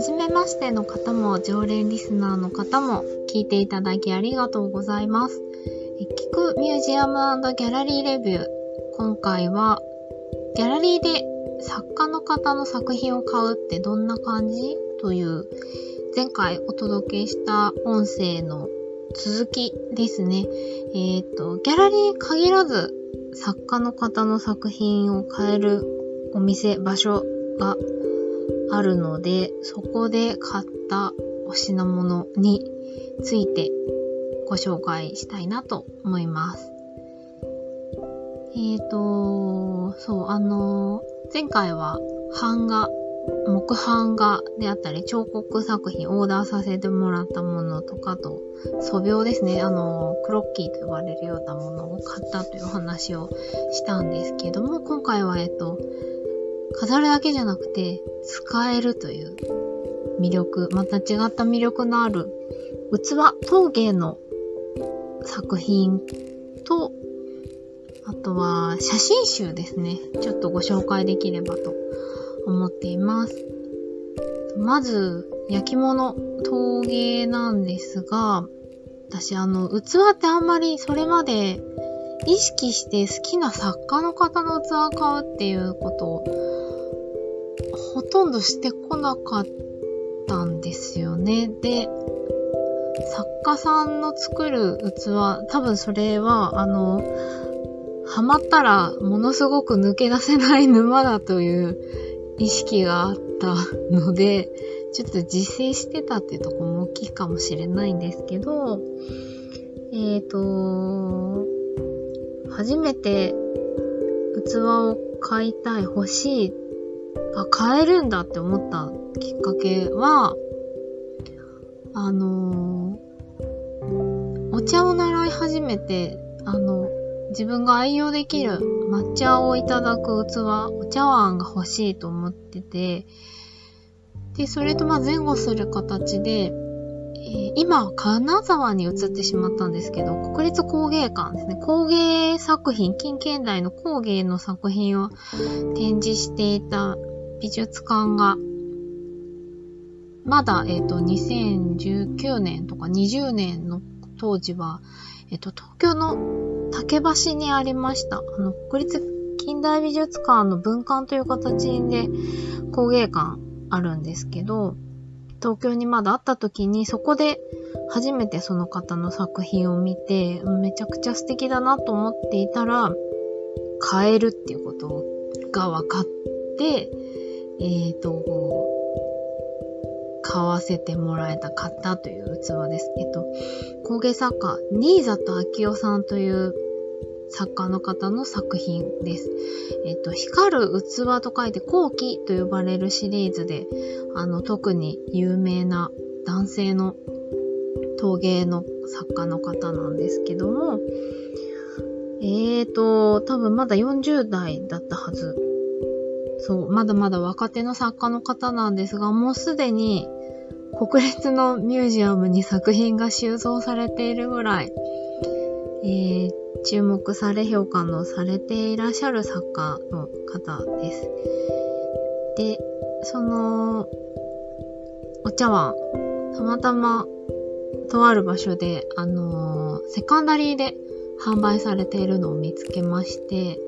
じめましての方も常連リスナーの方も聞いていただきありがとうございます。聞くミュージアムギャラリーレビュー。今回はギャラリーで作家の方の作品を買うってどんな感じという前回お届けした音声の続きですね。えっ、ー、と、ギャラリー限らず作家の方の作品を買えるお店、場所があるので、そこで買ったお品物についてご紹介したいなと思います。えっ、ー、と、そう、あの、前回は版画、木版画であったり、彫刻作品オーダーさせてもらったものとかと、素描ですね、あの、クロッキーと呼ばれるようなものを買ったという話をしたんですけども、今回は、えっと、飾るだけじゃなくて、使えるという魅力、また違った魅力のある器、陶芸の作品と、あとは写真集ですね。ちょっとご紹介できればと思っています。まず、焼き物、陶芸なんですが、私あの、器ってあんまりそれまで意識して好きな作家の方の器を買うっていうことをほとんどしてこなかったんですよね。で、作家さんの作る器、多分それは、あの、ハマったらものすごく抜け出せない沼だという意識があったので、ちょっと自制してたっていうとこも大きいかもしれないんですけど、えっ、ー、と、初めて器を買いたい、欲しい、あ、買えるんだって思ったきっかけは、あのー、お茶を習い始めて、あの、自分が愛用できる抹茶をいただく器、お茶碗が欲しいと思ってて、で、それとまあ前後する形で、え、今金沢に移ってしまったんですけど、国立工芸館ですね。工芸作品、近現代の工芸の作品を展示していた美術館が、まだ、えっ、ー、と、2019年とか20年の当時は、えっ、ー、と、東京の竹橋にありました。あの、国立近代美術館の分館という形で工芸館あるんですけど、東京にまだあった時にそこで初めてその方の作品を見て、めちゃくちゃ素敵だなと思っていたら、買えるっていうことが分かって、えっ、ー、と、買わせてもらえた、買ったという器です。えっと、工芸作家、新里昭夫さんという作家の方の作品です。えっと、光る器と書いて後期と呼ばれるシリーズで、あの、特に有名な男性の陶芸の作家の方なんですけども、えーと、多分まだ40代だったはず。そう、まだまだ若手の作家の方なんですが、もうすでに国立のミュージアムに作品が収蔵されているぐらい、えー、注目され、評価のされていらっしゃる作家の方です。で、その、お茶碗、たまたま、とある場所で、あのー、セカンダリーで販売されているのを見つけまして、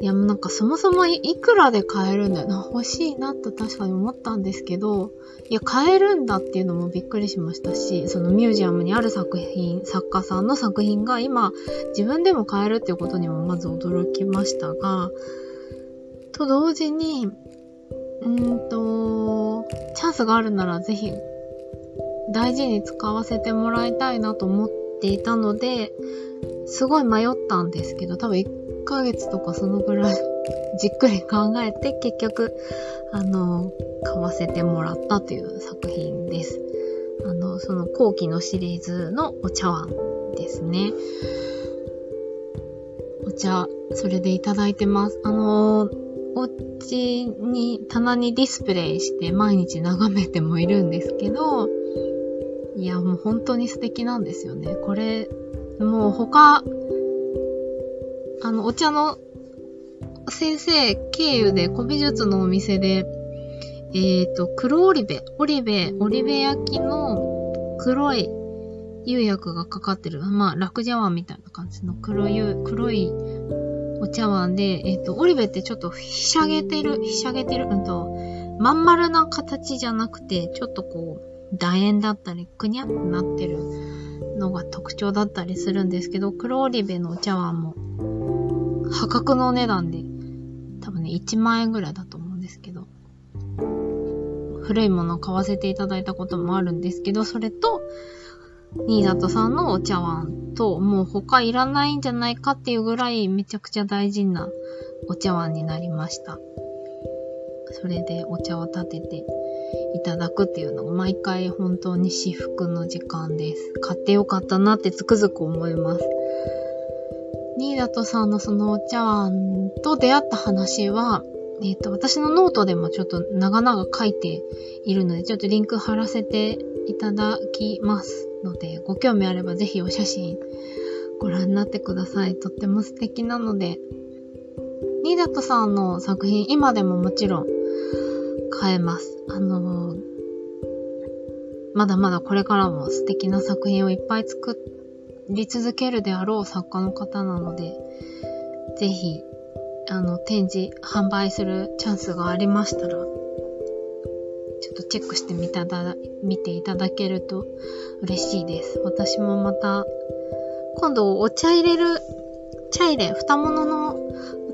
いや、もうなんかそもそもいくらで買えるんだよな。欲しいなと確かに思ったんですけど、いや、買えるんだっていうのもびっくりしましたし、そのミュージアムにある作品、作家さんの作品が今、自分でも買えるっていうことにもまず驚きましたが、と同時に、うんと、チャンスがあるならぜひ、大事に使わせてもらいたいなと思っていたので、すごい迷ったんですけど、多分ヶ月とかそのぐらい じっくり考えて結局、あの、買わせてもらったという作品です。あの、その後期のシリーズのお茶碗ですね。お茶、それでいただいてます。あの、お家に、棚にディスプレイして毎日眺めてもいるんですけど、いや、もう本当に素敵なんですよね。これ、もう他、あの、お茶の先生経由で古美術のお店でえっ、ー、と、黒オリベ、オリベ、オリベ焼きの黒い釉薬がかかってる、まあ、ラクジャワンみたいな感じの黒い、黒いお茶碗で、えっ、ー、と、オリベってちょっとひしゃげてる、ひしゃげてる、うんと、まん丸な形じゃなくて、ちょっとこう、楕円だったり、くにゃってなってるのが特徴だったりするんですけど、黒オリベのお茶碗も、破格のお値段で、多分ね、1万円ぐらいだと思うんですけど、古いものを買わせていただいたこともあるんですけど、それと、新里さんのお茶碗と、もう他いらないんじゃないかっていうぐらいめちゃくちゃ大事なお茶碗になりました。それでお茶を立てていただくっていうのが毎回本当に至福の時間です。買ってよかったなってつくづく思います。新里さんのそのお茶碗と出会った話は、えっ、ー、と、私のノートでもちょっと長々書いているので、ちょっとリンク貼らせていただきますので、ご興味あればぜひお写真ご覧になってください。とっても素敵なので、新里さんの作品、今でももちろん買えます。あのー、まだまだこれからも素敵な作品をいっぱい作り続けるであろう作家の方なので、ぜひ、あの、展示、販売するチャンスがありましたら、ちょっとチェックしてみただ、見ていただけると嬉しいです。私もまた、今度お茶入れる、茶入れ、二物の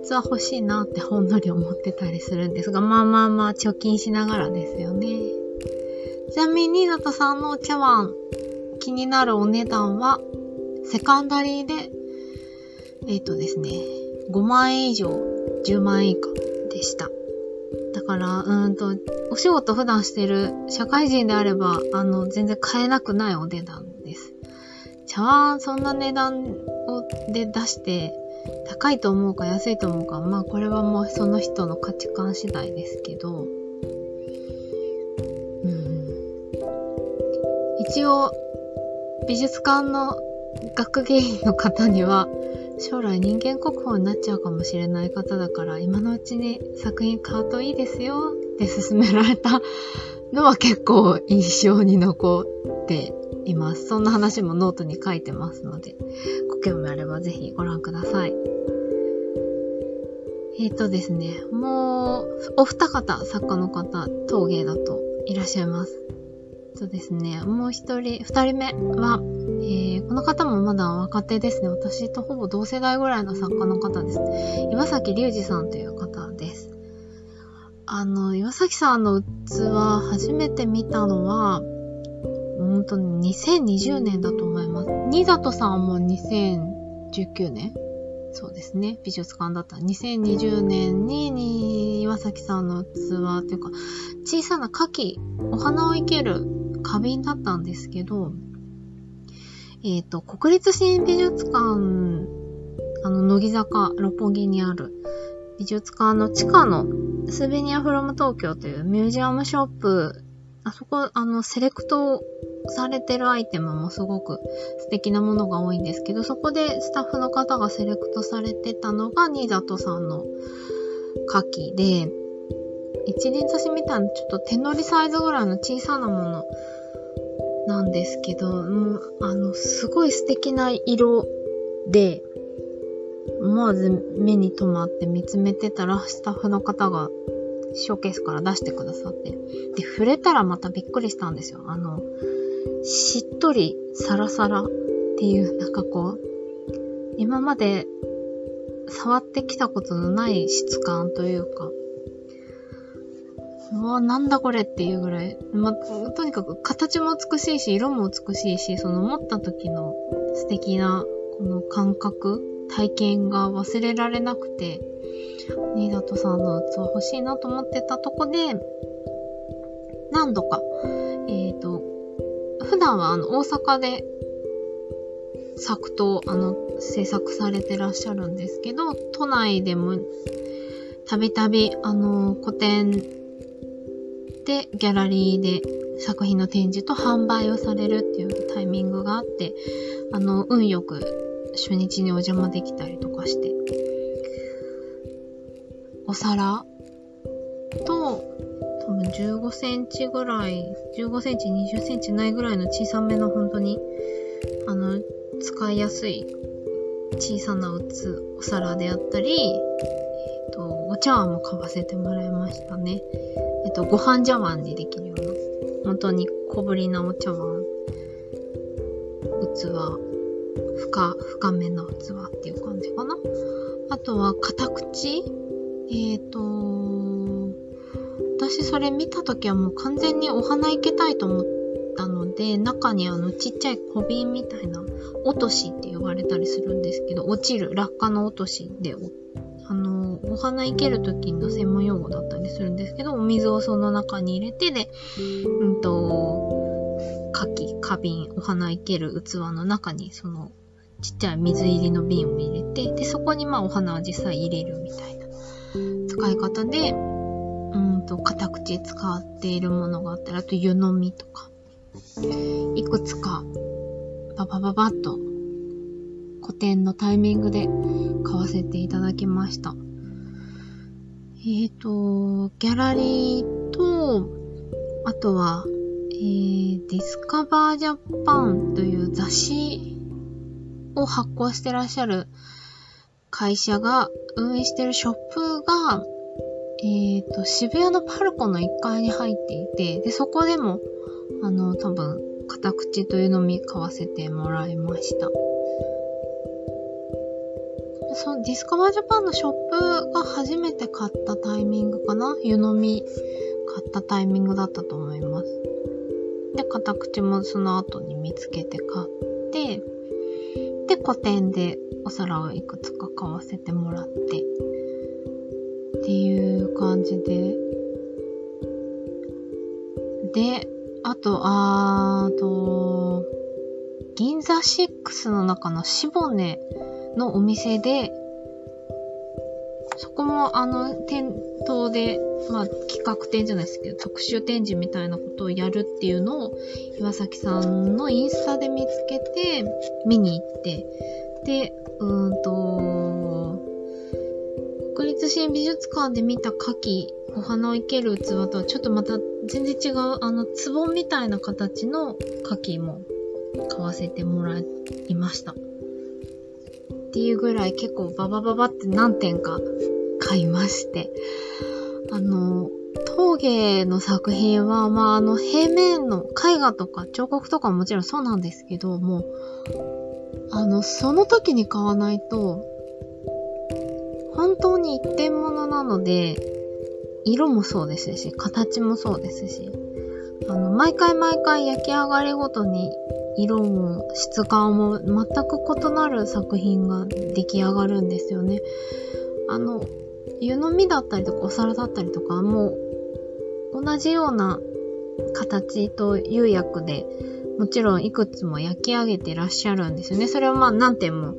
器欲しいなってほんのり思ってたりするんですが、まあまあまあ貯金しながらですよね。ちなみに、新潟さんのお茶碗、気になるお値段は、セカンダリーで、えっ、ー、とですね、5万円以上、10万円以下でした。だから、うんと、お仕事普段してる社会人であれば、あの、全然買えなくないお値段です。茶碗、そんな値段をで出して、高いと思うか安いと思うか、まあこれはもうその人の価値観次第ですけど、うん。一応、美術館の学芸員の方には、将来人間国宝になっちゃうかもしれない方だから、今のうちに作品買うといいですよって勧められたのは結構印象に残っています。そんな話もノートに書いてますので、ご興味あればぜひご覧ください。えっ、ー、とですね、もう、お二方、作家の方、陶芸だといらっしゃいます。そうですね、もう一人、二人目は、えー、この方もまだ若手ですね。私とほぼ同世代ぐらいの作家の方です。岩崎隆二さんという方です。あの、岩崎さんの器初めて見たのは、本当に2020年だと思います。新里さんも2019年そうですね。美術館だった。2020年に岩崎さんの器っていうか、小さな牡蠣、お花を生ける花瓶だったんですけど、えっ、ー、と、国立新美術館、あの、乃木坂、六本木にある美術館の地下のスベニアフロム東京というミュージアムショップ、あそこ、あの、セレクトされてるアイテムもすごく素敵なものが多いんですけど、そこでスタッフの方がセレクトされてたのが、新里さんの牡蠣で、一輪挿しみたいなちょっと手乗りサイズぐらいの小さなものなんですけど、もう、あの、すごい素敵な色で、思わず目に留まって見つめてたら、スタッフの方がショーケースから出してくださって。で、触れたらまたびっくりしたんですよ。あの、しっとりサラサラっていう、なんかこう、今まで触ってきたことのない質感というか、うわ、なんだこれっていうぐらい、ま、とにかく形も美しいし、色も美しいし、その持った時の素敵なこの感覚、体験が忘れられなくて、新里さんの器欲しいなと思ってたとこで、何度か、えっ、ー、と、普段はあの、大阪で作と、あの、制作されてらっしゃるんですけど、都内でも、たびたび、あの、個展で、ギャラリーで作品の展示と販売をされるっていうタイミングがあって、あの、運よく初日にお邪魔できたりとかして、お皿、15センチぐらい、15センチ、20センチないぐらいの小さめの本当に、あの、使いやすい小さな器、お皿であったり、えっ、と、お茶碗も買わせてもらいましたね。えっ、と、ご飯茶碗にできるような、本当に小ぶりなお茶碗、器、深、深めの器っていう感じかな。あとは、片口えっ、ー、と、私それ見た時はもう完全にお花いけたいと思ったので、中にあのちっちゃい小瓶みたいな、落としって呼ばれたりするんですけど、落ちる、落下の落としで、あの、お花いける時の専門用語だったりするんですけど、お水をその中に入れてで、うんと、花器、花瓶、お花いける器の中にそのちっちゃい水入りの瓶を入れて、で、そこにまあお花を実際入れるみたいな使い方で、と、片口使っているものがあったら、あと湯飲みとか、いくつか、ババババッと、古典のタイミングで買わせていただきました。えっ、ー、と、ギャラリーと、あとは、えー、ディスカバージャパンという雑誌を発行してらっしゃる会社が運営してるショップが、えっ、ー、と、渋谷のパルコの1階に入っていて、で、そこでも、あの、多分、片口というのみ買わせてもらいました。そのディスカバージャパンのショップが初めて買ったタイミングかな？湯飲み買ったタイミングだったと思います。で、片口もその後に見つけて買って、で、個展でお皿をいくつか買わせてもらって、っていう感じで、で、あと、あーと、銀座6の中のシボネのお店で、そこもあの、店頭で、まあ、企画展じゃないですけど、特集展示みたいなことをやるっていうのを、岩崎さんのインスタで見つけて、見に行って、で、うーんと、国立新美術館で見た牡蠣、お花を生ける器とはちょっとまた全然違う、あの、壺みたいな形の牡蠣も買わせてもらいました。っていうぐらい結構ババババって何点か買いまして。あの、陶芸の作品は、まあ、あの、平面の絵画とか彫刻とかももちろんそうなんですけども、あの、その時に買わないと、本当に一点物なので、色もそうですし、形もそうですし、あの、毎回毎回焼き上がりごとに色も質感も全く異なる作品が出来上がるんですよね。あの、湯飲みだったりとかお皿だったりとかもう同じような形と釉薬でもちろんいくつも焼き上げてらっしゃるんですよね。それをまあ何点も、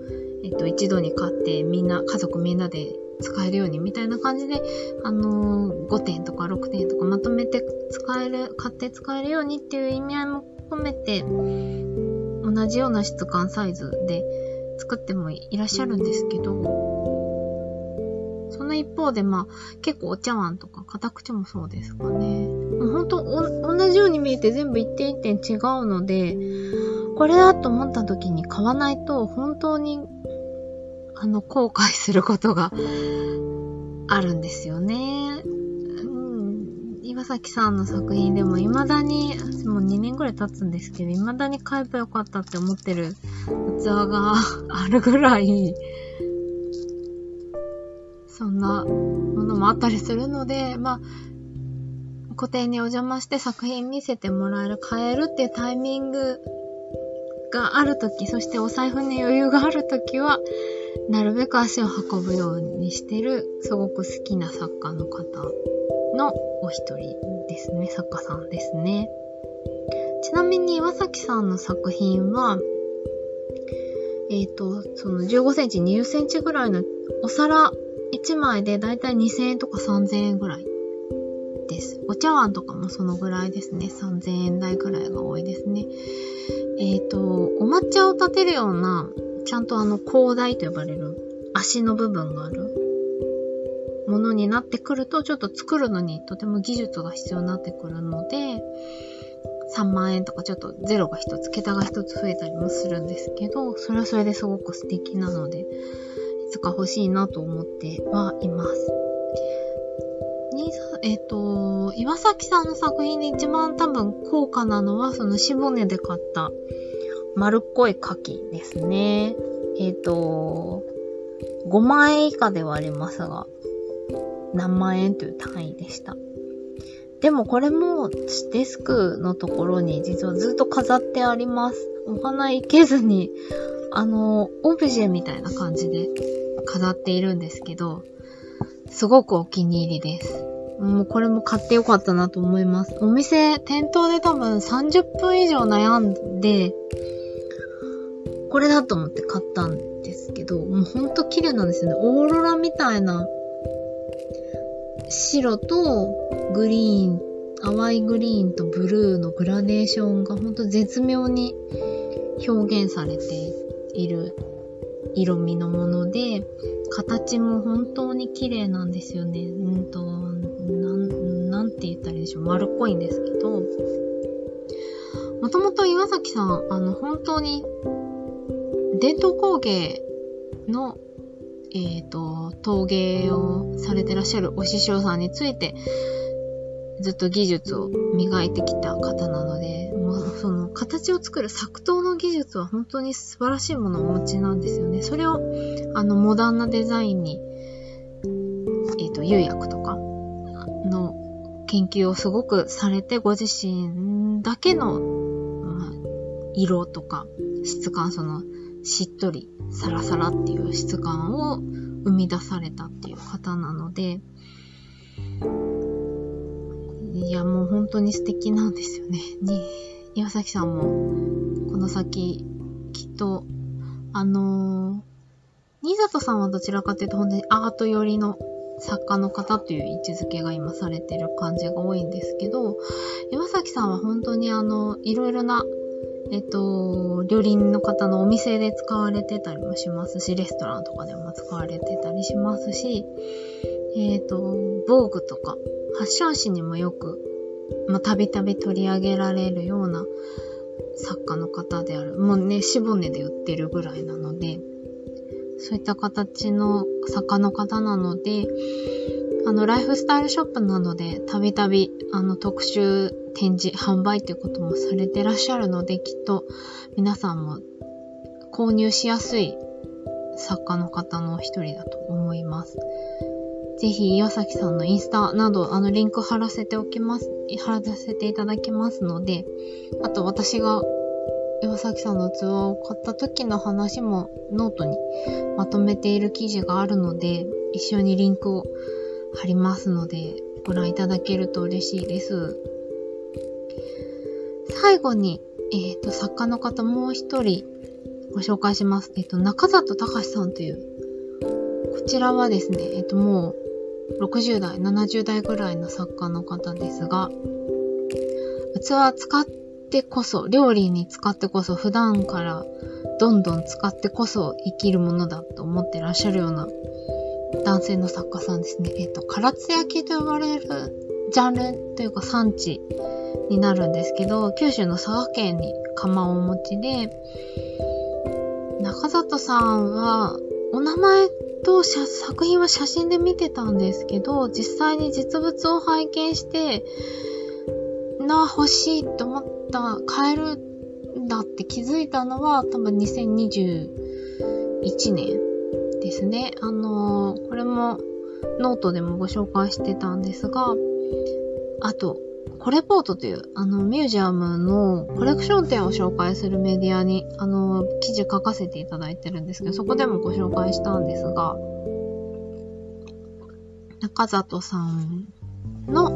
えっと、一度に買ってみんな、家族みんなで使えるようにみたいな感じで、あのー、5点とか6点とかまとめて使える、買って使えるようにっていう意味合いも込めて、同じような質感サイズで作ってもいらっしゃるんですけど、その一方で、まあ、結構お茶碗とか片口もそうですかね。もうほんと、同じように見えて全部一点一点違うので、これだと思った時に買わないと、本当に、あの、後悔することがあるんですよね。うん、岩崎さんの作品でも未だに、もう2年ぐらい経つんですけど、未だに買えばよかったって思ってる器が あるぐらい、そんなものもあったりするので、まあ、個展にお邪魔して作品見せてもらえる、買えるっていうタイミングがあるとき、そしてお財布に余裕があるときは、なるべく足を運ぶようにしてる、すごく好きな作家の方のお一人ですね、作家さんですね。ちなみに岩崎さんの作品は、えっ、ー、と、その15センチ、20センチぐらいのお皿1枚でだいたい2000円とか3000円ぐらいです。お茶碗とかもそのぐらいですね。3000円台ぐらいが多いですね。えっ、ー、と、お抹茶を立てるような、ちゃんとあの、高台と呼ばれる足の部分があるものになってくると、ちょっと作るのにとても技術が必要になってくるので、3万円とかちょっとゼロが1つ、桁が1つ増えたりもするんですけど、それはそれですごく素敵なので、いつか欲しいなと思ってはいます。えっ、ー、と、岩崎さんの作品で一番多分高価なのは、そのしぼねで買った丸っこい牡蠣ですね。えっ、ー、と、5万円以下ではありますが、何万円という単位でした。でもこれもデスクのところに実はずっと飾ってあります。お花いけずに、あの、オブジェみたいな感じで飾っているんですけど、すごくお気に入りです。もうこれも買ってよかったなと思います。お店、店頭で多分30分以上悩んで、これだと思って買ったんですけど、もうほんと綺麗なんですよね。オーロラみたいな白とグリーン、淡いグリーンとブルーのグラデーションがほんと絶妙に表現されている色味のもので、形も本当に綺麗なんですよね。うんと、なん、なんて言ったらいいでしょう。丸っこいんですけど、もともと岩崎さん、あの、本当に、伝統工芸のえ、ー、と、陶芸をされてらっしゃるお師匠さんについて、ずっと技術を磨いてきた方なので、もうその形を作る作刀の技術は本当に素晴らしいものをお持ちなんですよね。それを、あの、モダンなデザインに、えっ、ー、と、釉薬とかの研究をすごくされて、ご自身だけの、まあ、色とか質感、その、しっとり、サラサラっていう質感を生み出されたっていう方なので、いや、もう本当に素敵なんですよね。に、岩崎さんも、この先、きっと、あのー、新里さんはどちらかというと本当にアート寄りの作家の方という位置づけが今されてる感じが多いんですけど、岩崎さんは本当にあの、いろいろなえっと、料理人の方のお店で使われてたりもしますし、レストランとかでも使われてたりしますし、えっと、防具とか、ファッション誌にもよく、まあ、たびたび取り上げられるような作家の方である。もうね、しぼねで売ってるぐらいなので、そういった形の作家の方なので、あの、ライフスタイルショップなので、たびたび、あの、特集展示、販売ということもされてらっしゃるので、きっと皆さんも購入しやすい作家の方の一人だと思います。ぜひ岩崎さんのインスタなど、あのリンク貼らせておきます、貼らせていただきますので、あと私が岩崎さんの器を買った時の話もノートにまとめている記事があるので、一緒にリンクを貼りますので、ご覧いただけると嬉しいです。最後に、えっ、ー、と、作家の方もう一人ご紹介します。えっ、ー、と、中里隆さんという、こちらはですね、えっ、ー、と、もう60代、70代ぐらいの作家の方ですが、器使ってこそ、料理に使ってこそ、普段からどんどん使ってこそ生きるものだと思ってらっしゃるような男性の作家さんですね。えっ、と、唐津焼と呼ばれるジャンルというか産地になるんですけど、九州の佐賀県に窯をお持ちで、中里さんは、お名前と作品は写真で見てたんですけど、実際に実物を拝見して、な、欲しいと思った、買えるんだって気づいたのは多分2021年ですね。あのー、これもノートでもご紹介してたんですが、あと、コレポートという、あの、ミュージアムのコレクション展を紹介するメディアに、あの、記事書かせていただいてるんですけど、そこでもご紹介したんですが、中里さんの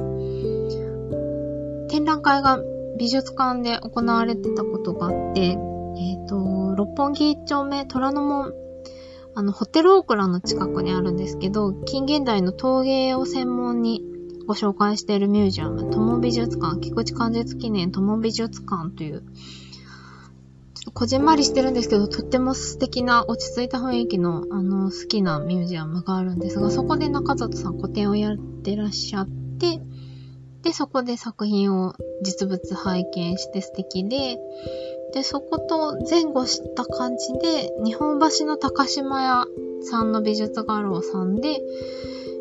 展覧会が美術館で行われてたことがあって、えっ、ー、と、六本木一丁目虎ノ門、あの、ホテルオークラの近くにあるんですけど、近現代の陶芸を専門にご紹介しているミュージアム、友美術館、菊池関節記念友美術館という、ちょっとこじんまりしてるんですけど、とっても素敵な落ち着いた雰囲気の、あの、好きなミュージアムがあるんですが、そこで中里さん個展をやってらっしゃって、で、そこで作品を実物拝見して素敵で、で、そこと前後した感じで、日本橋の高島屋さんの美術画廊さんで、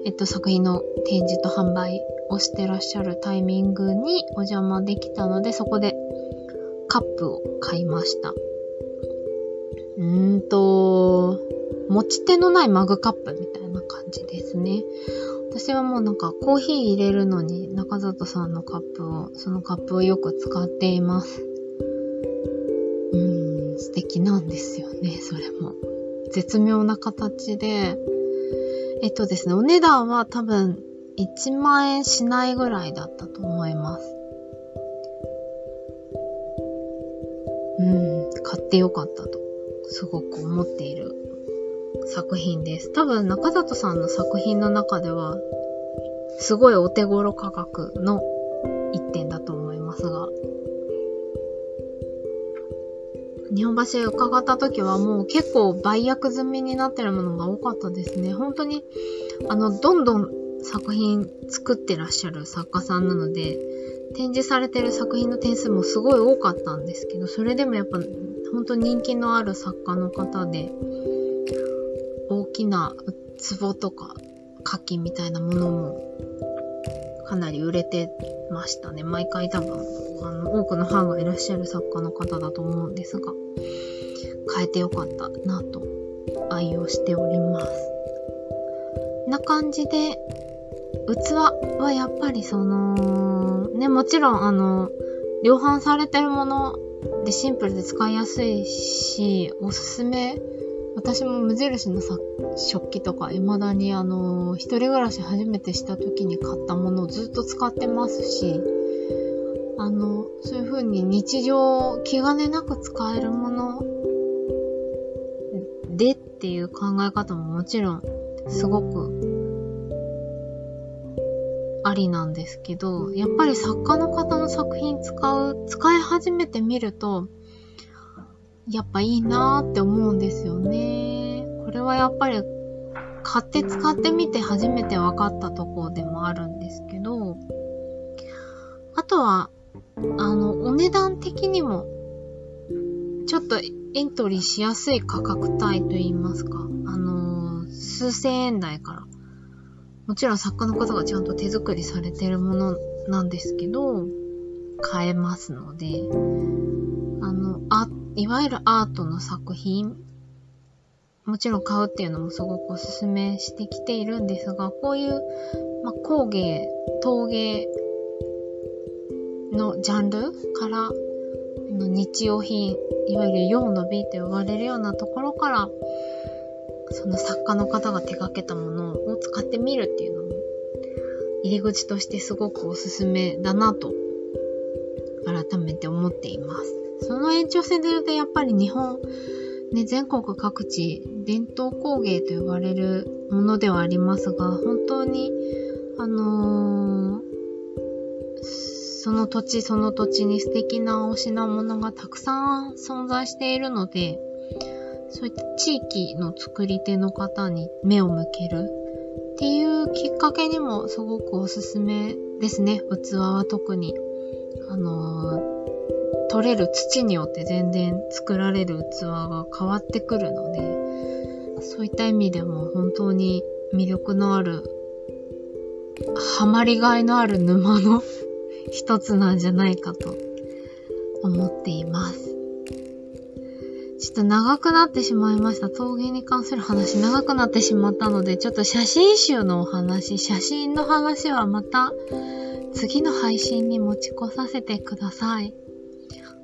えっと、作品の展示と販売をしてらっしゃるタイミングにお邪魔できたので、そこでカップを買いました。うーんと、持ち手のないマグカップみたいな感じですね。私はもうなんかコーヒー入れるのに中里さんのカップを、そのカップをよく使っています。うーん、素敵なんですよね、それも。絶妙な形で、えっとですね、お値段は多分1万円しないぐらいだったと思います。うん、買ってよかったと、すごく思っている作品です。多分中里さんの作品の中では、すごいお手頃価格の一点だ橋伺った時はもう結構売約済みになってるものが多かったですね。本当に、あの、どんどん作品作ってらっしゃる作家さんなので、展示されてる作品の点数もすごい多かったんですけど、それでもやっぱ本当人気のある作家の方で、大きな壺とか牡蠣みたいなものもかなり売れてましたね。毎回多分、あの、多くのファンがいらっしゃる作家の方だと思うんですが、変えてよかったなと愛用しております。な感じで、器はやっぱりその、ね、もちろんあの、量販されてるものでシンプルで使いやすいし、おすすめ。私も無印のさ食器とか未だにあの、一人暮らし初めてした時に買ったものをずっと使ってますし、あの、そういう風に日常気兼ねなく使えるものでっていう考え方ももちろんすごくありなんですけど、やっぱり作家の方の作品使う、使い始めてみると、やっぱいいなーって思うんですよね。これはやっぱり買って使ってみて初めて分かったとこでもあるんですけど、あとは、あの、お値段的にも、ちょっとエントリーしやすい価格帯といいますか、あの数千円台からもちろん作家の方がちゃんと手作りされてるものなんですけど、買えますので、あの、あ、いわゆるアートの作品、もちろん買うっていうのもすごくおすすめしてきているんですが、こういう、ま工芸、陶芸ジャンルから、日用品、いわゆる用の美と呼ばれるようなところから、その作家の方が手掛けたものを使ってみるっていうのも入り口としてすごくおすすめだなと改めて思っています。その延長線で言うとやっぱり日本、ね、全国各地伝統工芸と呼ばれるものではありますが、本当に、あのー、その土地その土地に素敵なお品物がたくさん存在しているので、そういった地域の作り手の方に目を向けるっていうきっかけにもすごくおすすめですね。器は特に。あのー、取れる土によって全然作られる器が変わってくるので、そういった意味でも本当に魅力のある、ハマりがいのある沼の一つなんじゃないかと思っています。ちょっと長くなってしまいました。陶芸に関する話長くなってしまったので、ちょっと写真集のお話、写真の話はまた次の配信に持ち越させてください。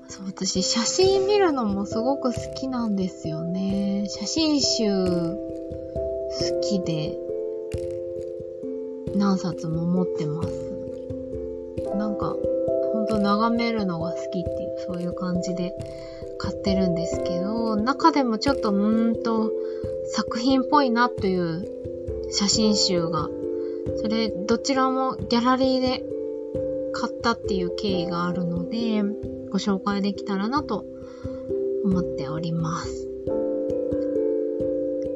そう、私写真見るのもすごく好きなんですよね。写真集好きで何冊も持ってます。なんか、ほんと眺めるのが好きっていう、そういう感じで買ってるんですけど、中でもちょっとうーんと作品っぽいなという写真集が、それどちらもギャラリーで買ったっていう経緯があるので、ご紹介できたらなと思っております。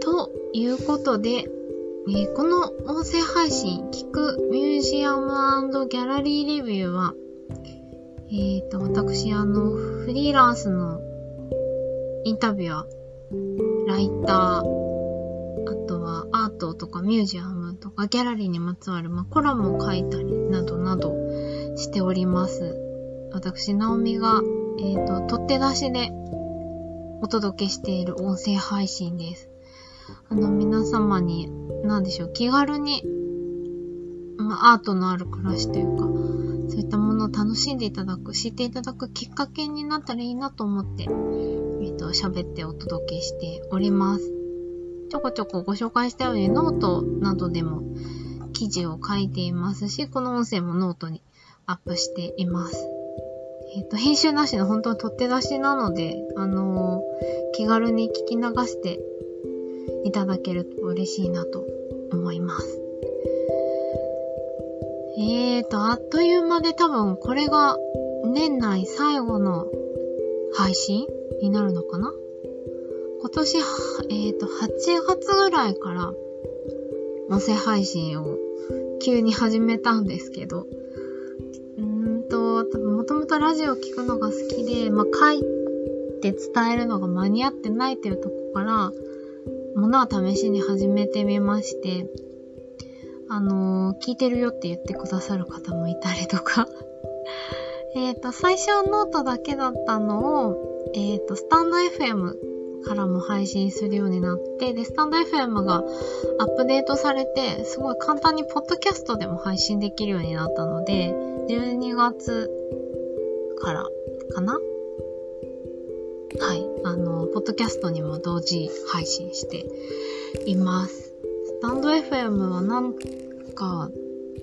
ということで、えー、この音声配信、聞くミュージアムギャラリーレビューは、えっ、ー、と、私、あの、フリーランスのインタビュアー、ライター、あとはアートとかミュージアムとかギャラリーにまつわる、まあ、コラムを書いたりなどなどしております。私、ナオミが、えっ、ー、と、取って出しでお届けしている音声配信です。あの、皆様に、なんでしょう、気軽に、まあ、アートのある暮らしというか、そういったものを楽しんでいただく、知っていただくきっかけになったらいいなと思って、えっ、ー、と、喋ってお届けしております。ちょこちょこご紹介したようにノートなどでも記事を書いていますし、この音声もノートにアップしています。えっ、ー、と、編集なしの本当に取って出しなので、あのー、気軽に聞き流していただけると嬉しいなと思います。えーと、あっという間で多分これが年内最後の配信になるのかな？今年、えっ、ー、と、8月ぐらいから音声配信を急に始めたんですけど、うんと、多分もともとラジオ聞くのが好きで、まあ、書いて伝えるのが間に合ってないというとこから、ものは試しに始めてみまして、あのー、聞いてるよって言ってくださる方もいたりとか えっと、最初はノートだけだったのを、えっ、ー、と、スタンド FM からも配信するようになって、で、スタンド FM がアップデートされて、すごい簡単にポッドキャストでも配信できるようになったので、12月からかな？はい。あの、ポッドキャストにも同時配信しています。スタンド FM はなんか、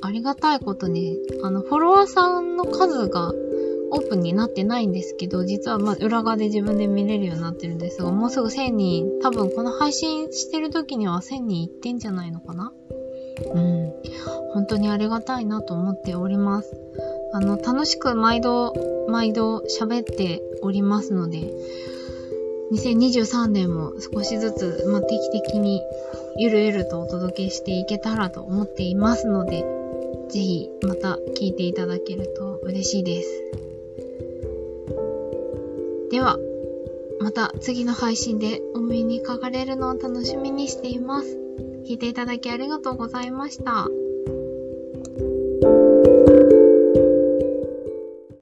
ありがたいことに、あの、フォロワーさんの数がオープンになってないんですけど、実はま裏側で自分で見れるようになってるんですが、もうすぐ1000人、多分この配信してる時には1000人いってんじゃないのかな？うん。本当にありがたいなと思っております。あの、楽しく毎度、毎度喋っておりますので、2023年も少しずつ、まあ、定期的にゆるゆるとお届けしていけたらと思っていますので、ぜひまた聞いていただけると嬉しいです。では、また次の配信でお目にかかれるのを楽しみにしています。聞いていただきありがとうございました。